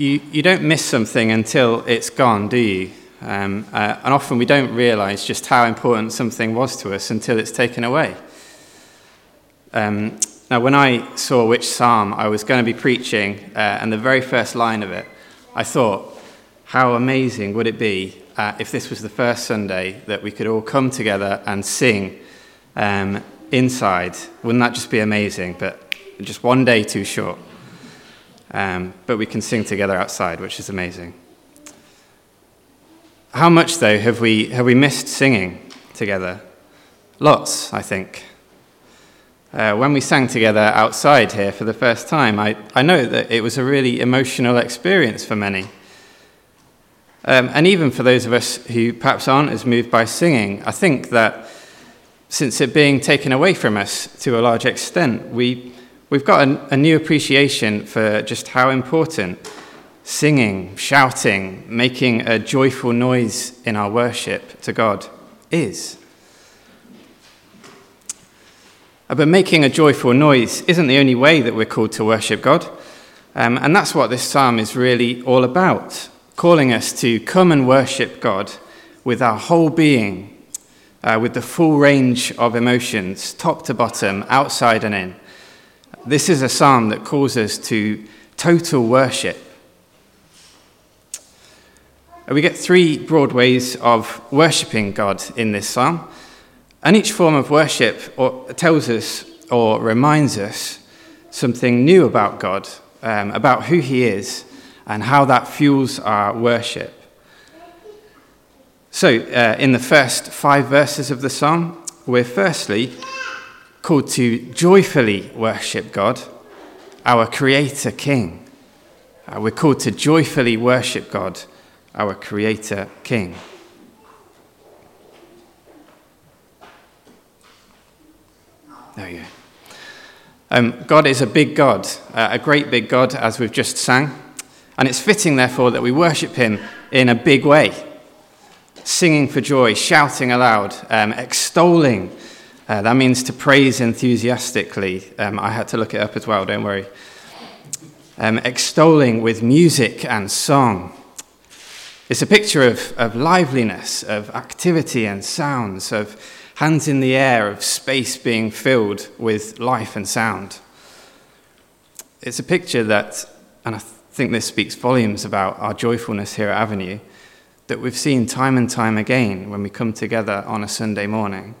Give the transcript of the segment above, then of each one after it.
you, you don't miss something until it's gone, do you? Um, uh, and often we don't realize just how important something was to us until it's taken away. Um, now, when I saw which psalm I was going to be preaching, uh, and the very first line of it, I thought, how amazing would it be uh, if this was the first Sunday that we could all come together and sing um, inside? Wouldn't that just be amazing? But just one day too short. Um, but we can sing together outside, which is amazing. How much, though, have we, have we missed singing together? Lots, I think. Uh, when we sang together outside here for the first time, I, I know that it was a really emotional experience for many. Um, and even for those of us who perhaps aren't as moved by singing, I think that since it being taken away from us to a large extent, we, we've got a, a new appreciation for just how important singing, shouting, making a joyful noise in our worship to God is. Uh, but making a joyful noise isn't the only way that we're called to worship God. Um, and that's what this psalm is really all about calling us to come and worship God with our whole being, uh, with the full range of emotions, top to bottom, outside and in. This is a psalm that calls us to total worship we get three broad ways of worshipping God in this psalm. And each form of worship tells us or reminds us something new about God, um, about who He is, and how that fuels our worship. So, uh, in the first five verses of the psalm, we're firstly called to joyfully worship God, our Creator King. Uh, we're called to joyfully worship God our Creator King. There you go. Um, God is a big God, uh, a great big God, as we've just sang. And it's fitting, therefore, that we worship Him in a big way, singing for joy, shouting aloud, um, extolling. Uh, that means to praise enthusiastically. Um, I had to look it up as well, don't worry. Um, extolling with music and song. It's a picture of, of liveliness, of activity and sounds, of hands in the air, of space being filled with life and sound. It's a picture that, and I think this speaks volumes about our joyfulness here at Avenue, that we've seen time and time again when we come together on a Sunday morning.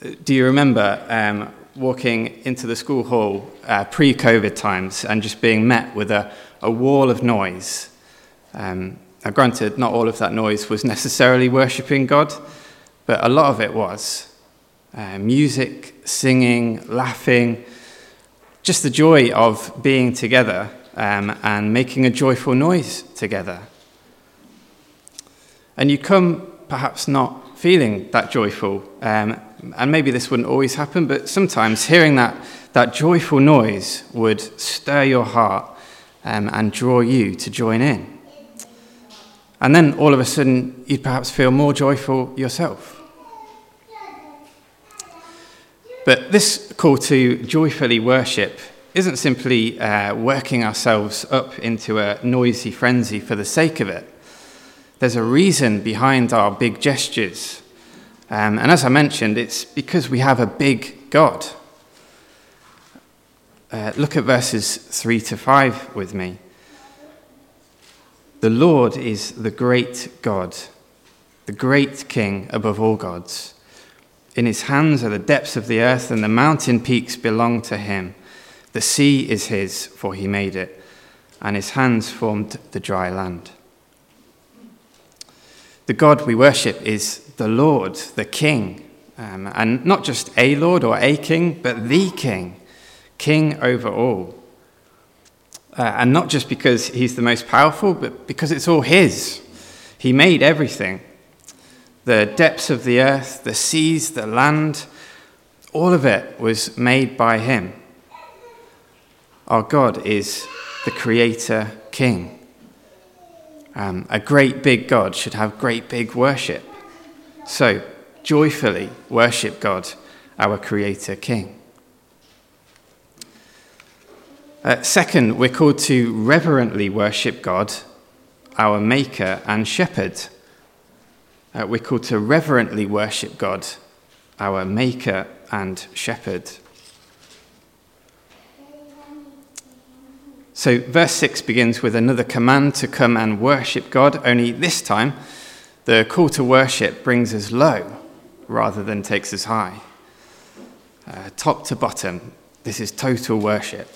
Do you remember um, walking into the school hall uh, pre COVID times and just being met with a, a wall of noise? Um, now, granted, not all of that noise was necessarily worshipping God, but a lot of it was. Uh, music, singing, laughing, just the joy of being together um, and making a joyful noise together. And you come perhaps not feeling that joyful, um, and maybe this wouldn't always happen, but sometimes hearing that, that joyful noise would stir your heart um, and draw you to join in. And then all of a sudden, you'd perhaps feel more joyful yourself. But this call to joyfully worship isn't simply uh, working ourselves up into a noisy frenzy for the sake of it. There's a reason behind our big gestures. Um, and as I mentioned, it's because we have a big God. Uh, look at verses 3 to 5 with me. The Lord is the great God, the great King above all gods. In his hands are the depths of the earth, and the mountain peaks belong to him. The sea is his, for he made it, and his hands formed the dry land. The God we worship is the Lord, the King, um, and not just a Lord or a King, but the King, King over all. Uh, and not just because he's the most powerful, but because it's all his. He made everything the depths of the earth, the seas, the land, all of it was made by him. Our God is the Creator King. Um, a great big God should have great big worship. So, joyfully worship God, our Creator King. Uh, second, we're called to reverently worship God, our Maker and Shepherd. Uh, we're called to reverently worship God, our Maker and Shepherd. So, verse 6 begins with another command to come and worship God, only this time the call to worship brings us low rather than takes us high. Uh, top to bottom, this is total worship.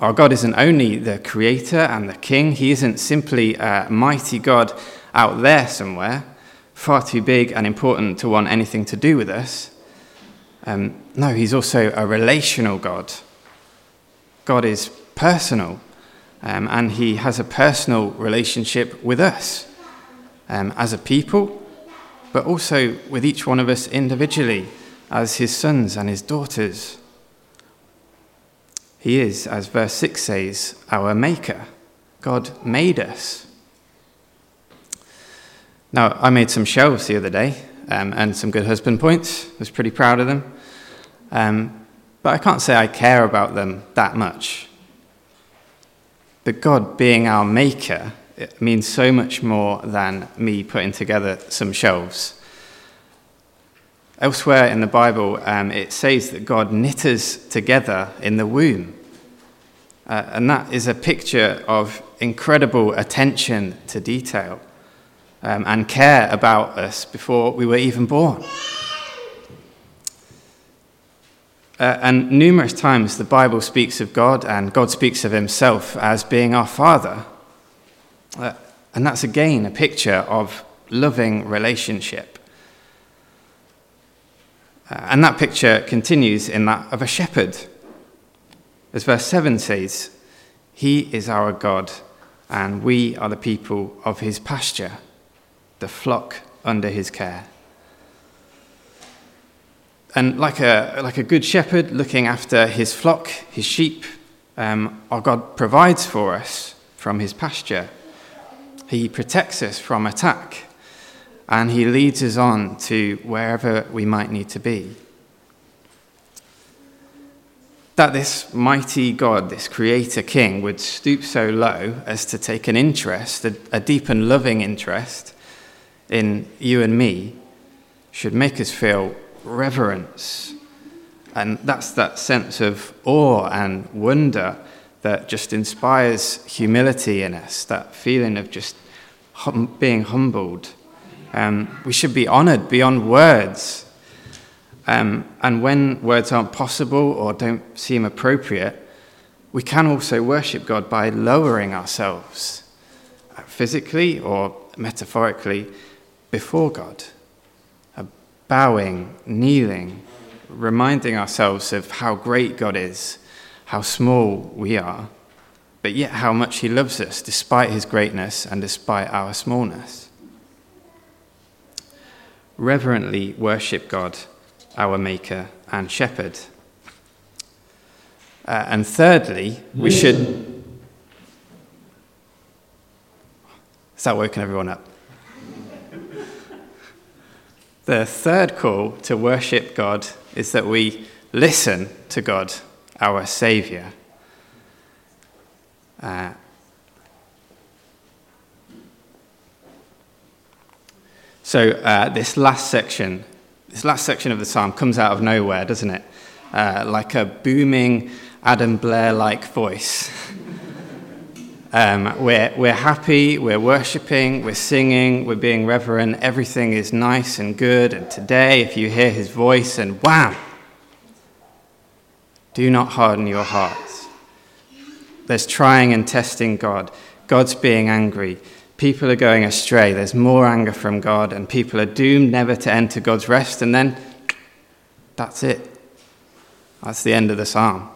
Our God isn't only the creator and the king, he isn't simply a mighty God out there somewhere, far too big and important to want anything to do with us. Um, no, he's also a relational God. God is personal, um, and he has a personal relationship with us um, as a people, but also with each one of us individually as his sons and his daughters. He is, as verse 6 says, our maker. God made us. Now, I made some shelves the other day um, and some good husband points. I was pretty proud of them. Um, but I can't say I care about them that much. But God being our maker it means so much more than me putting together some shelves. Elsewhere in the Bible, um, it says that God knit us together in the womb. Uh, and that is a picture of incredible attention to detail um, and care about us before we were even born. Uh, and numerous times the Bible speaks of God and God speaks of himself as being our Father. Uh, and that's again a picture of loving relationship. Uh, and that picture continues in that of a shepherd. As verse 7 says, He is our God, and we are the people of His pasture, the flock under His care. And like a, like a good shepherd looking after his flock, his sheep, um, our God provides for us from his pasture. He protects us from attack and He leads us on to wherever we might need to be. That this mighty God, this creator king, would stoop so low as to take an interest, a, a deep and loving interest in you and me, should make us feel reverence. And that's that sense of awe and wonder that just inspires humility in us, that feeling of just hum- being humbled um, we should be honored beyond words. Um, and when words aren't possible or don't seem appropriate, we can also worship God by lowering ourselves, uh, physically or metaphorically, before God. Bowing, kneeling, reminding ourselves of how great God is, how small we are, but yet how much He loves us despite His greatness and despite our smallness reverently worship God, our Maker and Shepherd. Uh, and thirdly, we should. Is that woken everyone up? The third call to worship God is that we listen to God, our Saviour. Uh, So uh, this last section, this last section of the psalm comes out of nowhere, doesn't it? Uh, like a booming Adam Blair-like voice. um, we're, we're happy, we're worshipping, we're singing, we're being reverent. Everything is nice and good. And today, if you hear his voice, and wham! Do not harden your hearts. There's trying and testing God. God's being angry. People are going astray. There's more anger from God, and people are doomed never to enter God's rest. And then that's it. That's the end of the psalm.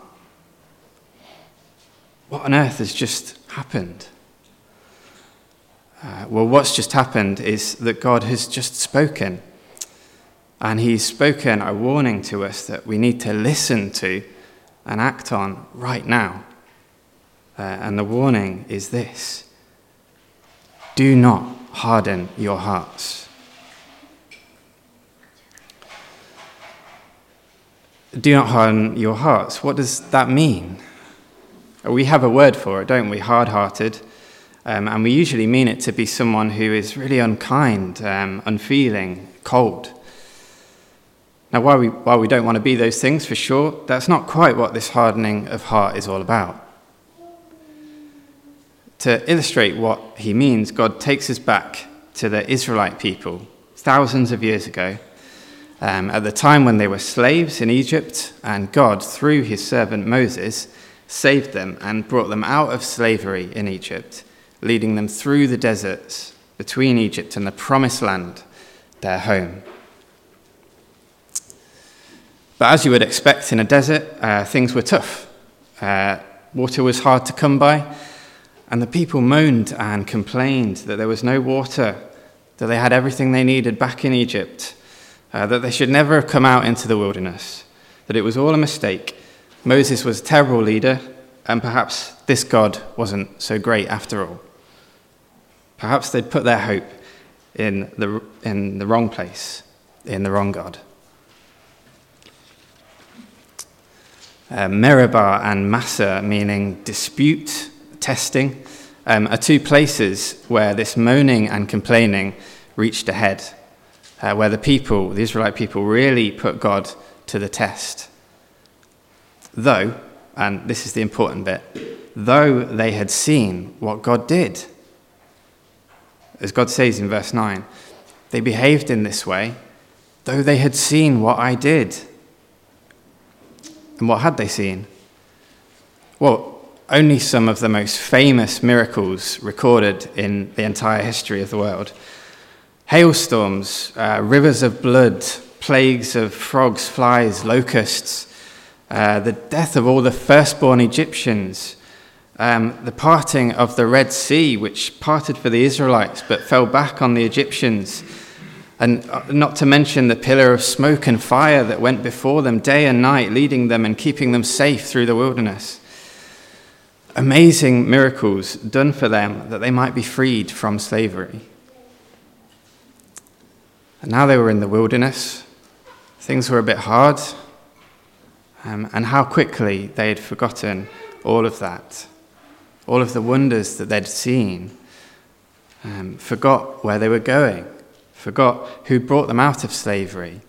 What on earth has just happened? Uh, well, what's just happened is that God has just spoken. And He's spoken a warning to us that we need to listen to and act on right now. Uh, and the warning is this do not harden your hearts. do not harden your hearts. What does that mean? We have a word for it, don't we? Hard hearted. Um, and we usually mean it to be someone who is really unkind, um, unfeeling, cold. Now, while we, while we don't want to be those things for sure, that's not quite what this hardening of heart is all about. To illustrate what he means, God takes us back to the Israelite people thousands of years ago, um, at the time when they were slaves in Egypt, and God, through his servant Moses, saved them and brought them out of slavery in Egypt, leading them through the deserts between Egypt and the promised land, their home. But as you would expect in a desert, uh, things were tough. Uh, water was hard to come by, and the people moaned and complained that there was no water, that they had everything they needed back in Egypt, uh, that they should never have come out into the wilderness, that it was all a mistake. Moses was a terrible leader, and perhaps this God wasn't so great after all. Perhaps they'd put their hope in the, in the wrong place, in the wrong God. Uh, Meribah and Massah, meaning dispute, testing, um, are two places where this moaning and complaining reached a head, uh, where the people, the Israelite people, really put God to the test. Though, and this is the important bit, though they had seen what God did, as God says in verse 9, they behaved in this way, though they had seen what I did. And what had they seen? Well, only some of the most famous miracles recorded in the entire history of the world hailstorms, uh, rivers of blood, plagues of frogs, flies, locusts, uh, the death of all the firstborn Egyptians, um, the parting of the Red Sea, which parted for the Israelites but fell back on the Egyptians, and uh, not to mention the pillar of smoke and fire that went before them day and night, leading them and keeping them safe through the wilderness amazing miracles done for them that they might be freed from slavery. And now they were in the wilderness. Things were a bit hard. Um, and how quickly they had forgotten all of that, all of the wonders that they'd seen, um, forgot where they were going, forgot who brought them out of slavery,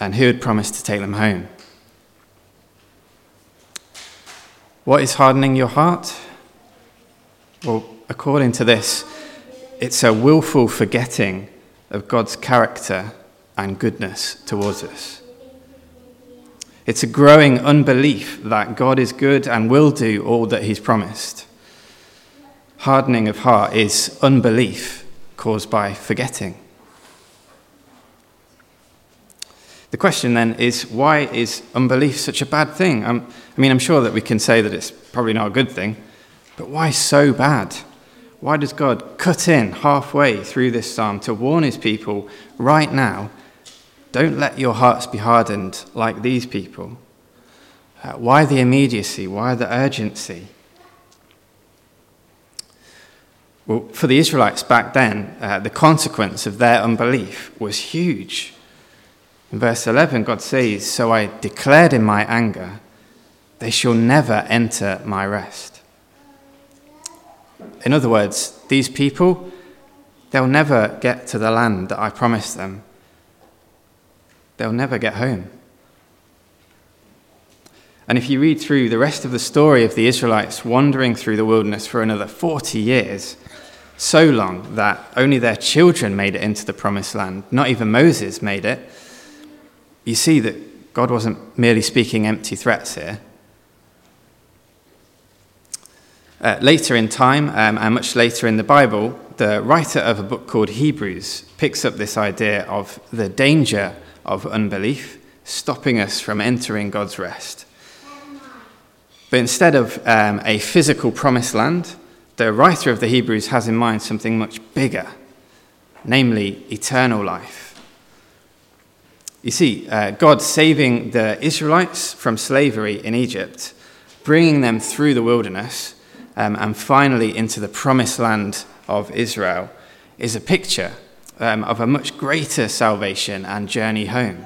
and who had promised to take them home. What is hardening your heart? Well, according to this, it's a willful forgetting of God's character and goodness towards us. It's a growing unbelief that God is good and will do all that He's promised. Hardening of heart is unbelief caused by forgetting. The question then is why is unbelief such a bad thing? Um, I mean, I'm sure that we can say that it's probably not a good thing, but why so bad? Why does God cut in halfway through this psalm to warn his people right now don't let your hearts be hardened like these people? Uh, why the immediacy? Why the urgency? Well, for the Israelites back then, uh, the consequence of their unbelief was huge. In verse 11, God says, So I declared in my anger, they shall never enter my rest. In other words, these people, they'll never get to the land that I promised them. They'll never get home. And if you read through the rest of the story of the Israelites wandering through the wilderness for another 40 years, so long that only their children made it into the promised land, not even Moses made it, you see that God wasn't merely speaking empty threats here. Uh, later in time, um, and much later in the Bible, the writer of a book called Hebrews picks up this idea of the danger of unbelief stopping us from entering God's rest. But instead of um, a physical promised land, the writer of the Hebrews has in mind something much bigger, namely eternal life. You see, uh, God saving the Israelites from slavery in Egypt, bringing them through the wilderness, um, and finally into the promised land of Israel, is a picture um, of a much greater salvation and journey home.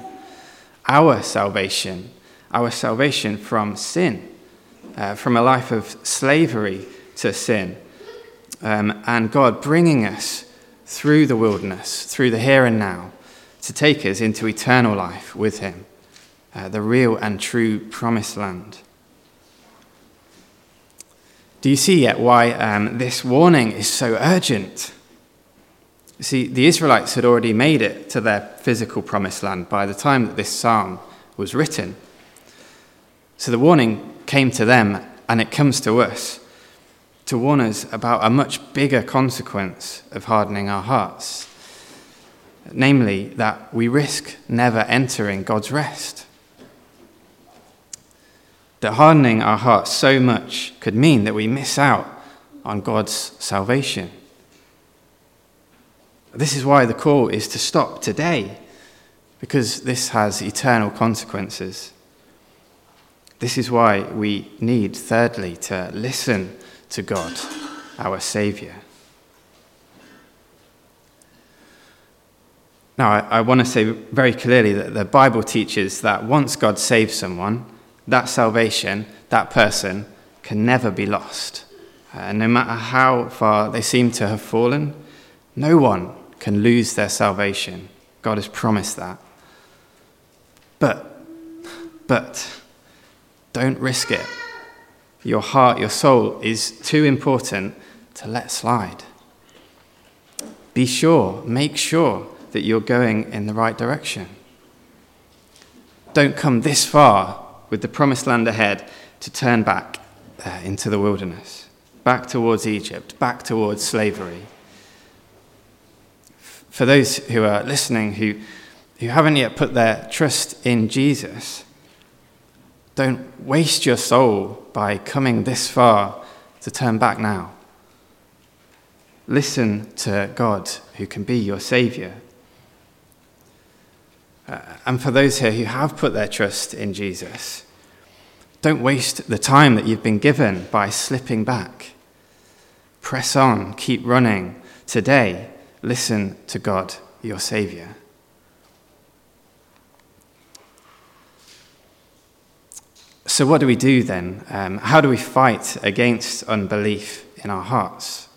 Our salvation our salvation from sin, uh, from a life of slavery to sin, um, and God bringing us through the wilderness, through the here and now, to take us into eternal life with Him, uh, the real and true promised land. Do you see yet why um, this warning is so urgent? See, the Israelites had already made it to their physical promised land by the time that this psalm was written. So the warning came to them, and it comes to us to warn us about a much bigger consequence of hardening our hearts namely, that we risk never entering God's rest. That hardening our hearts so much could mean that we miss out on God's salvation. This is why the call is to stop today, because this has eternal consequences. This is why we need, thirdly, to listen to God, our Saviour. Now, I, I want to say very clearly that the Bible teaches that once God saves someone, that salvation, that person, can never be lost. Uh, no matter how far they seem to have fallen, no one can lose their salvation. God has promised that. But, but, don't risk it. Your heart, your soul is too important to let slide. Be sure, make sure that you're going in the right direction. Don't come this far with the promised land ahead to turn back uh, into the wilderness, back towards Egypt, back towards slavery. For those who are listening who, who haven't yet put their trust in Jesus, don't waste your soul by coming this far to turn back now. Listen to God, who can be your Saviour. Uh, and for those here who have put their trust in Jesus, don't waste the time that you've been given by slipping back. Press on, keep running. Today, listen to God, your Saviour. So, what do we do then? Um, how do we fight against unbelief in our hearts?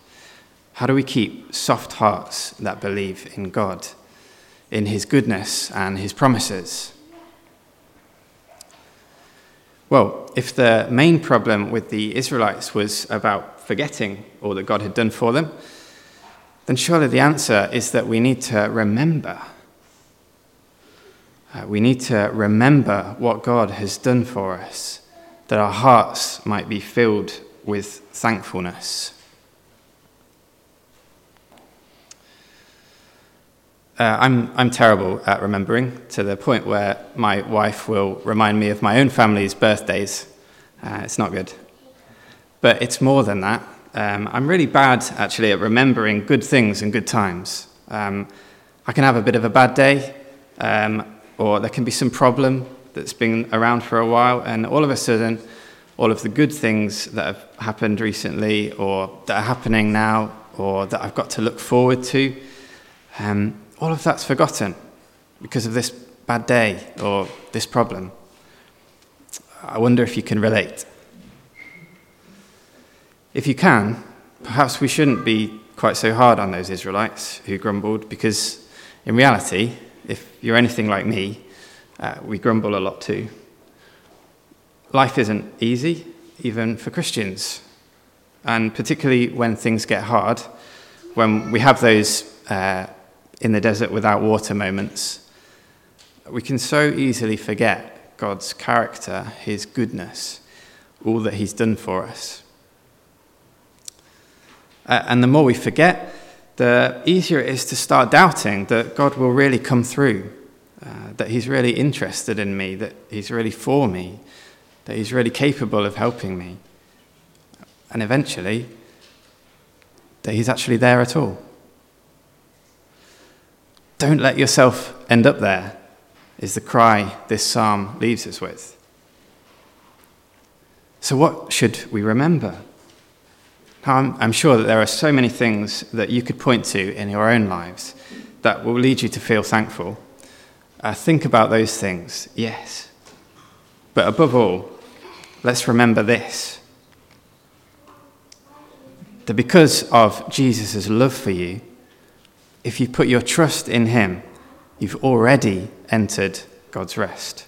How do we keep soft hearts that believe in God? in his goodness and his promises? Well, if the main problem with the Israelites was about forgetting all that God had done for them, then surely the answer is that we need to remember. Uh, we need to remember what God has done for us, that our hearts might be filled with thankfulness. Uh, I'm, I'm terrible at remembering to the point where my wife will remind me of my own family's birthdays. Uh, it's not good. But it's more than that. Um, I'm really bad, actually, at remembering good things and good times. Um, I can have a bit of a bad day, um, or there can be some problem that's been around for a while, and all of a sudden, all of the good things that have happened recently, or that are happening now, or that I've got to look forward to, um, all of that's forgotten because of this bad day or this problem. I wonder if you can relate. If you can, perhaps we shouldn't be quite so hard on those Israelites who grumbled, because in reality, if you're anything like me, uh, we grumble a lot too. Life isn't easy, even for Christians. And particularly when things get hard, when we have those uh, in the desert without water moments, we can so easily forget God's character, His goodness, all that He's done for us. Uh, and the more we forget, the easier it is to start doubting that God will really come through, uh, that He's really interested in me, that He's really for me, that He's really capable of helping me. And eventually, that He's actually there at all. Don't let yourself end up there, is the cry this psalm leaves us with. So, what should we remember? I'm, I'm, sure that there are so many things that you could point to in your own lives that will lead you to feel thankful. Uh, think about those things, yes. But above all, let's remember this that because of Jesus' love for you, if you put your trust in Him, you've already entered God's rest.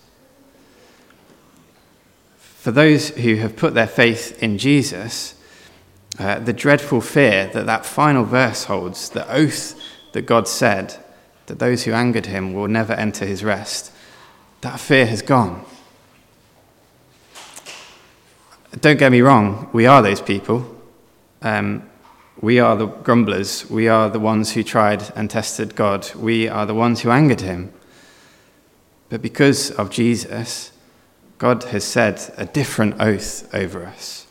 For those who have put their faith in Jesus, uh, the dreadful fear that that final verse holds, the oath that God said that those who angered him will never enter his rest, that fear has gone. Don't get me wrong, we are those people. Um, we are the grumblers. We are the ones who tried and tested God. We are the ones who angered him. But because of Jesus, God has said a different oath over us.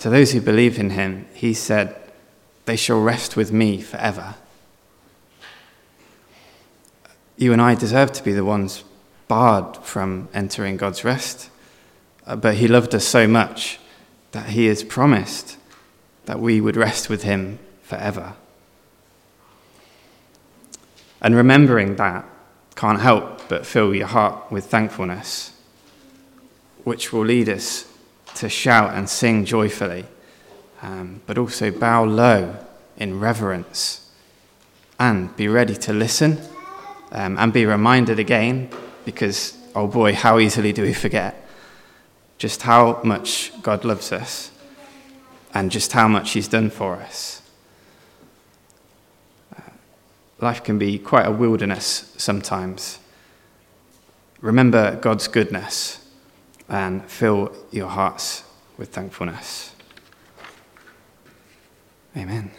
To those who believe in him, he said, They shall rest with me forever. You and I deserve to be the ones barred from entering God's rest, uh, but he loved us so much that he has promised that we would rest with him forever. And remembering that can't help but fill your heart with thankfulness, which will lead us to shout and sing joyfully, um, but also bow low in reverence and be ready to listen um, and be reminded again, because, oh boy, how easily do we forget just how much God loves us and just how much He's done for us. Uh, life can be quite a wilderness sometimes. Remember God's goodness and fill your hearts with thankfulness. Amen.